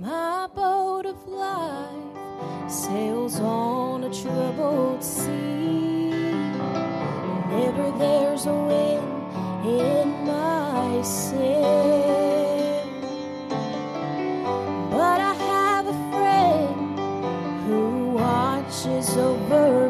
My boat of life sails on a troubled sea. Whenever there's a wind in my sail, but I have a friend who watches over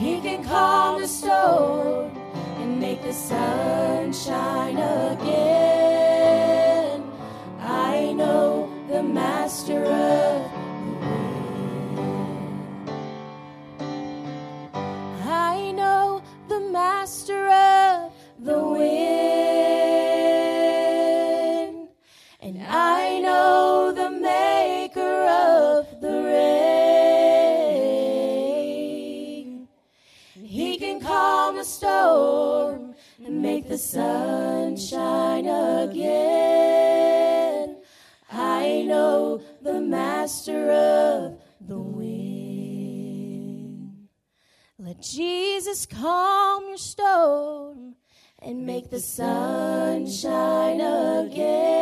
He can calm the storm the sun shine again. I know the master He can calm the storm and make the sun shine again. I know the master of the wind. Let Jesus calm your storm and make the sun shine again.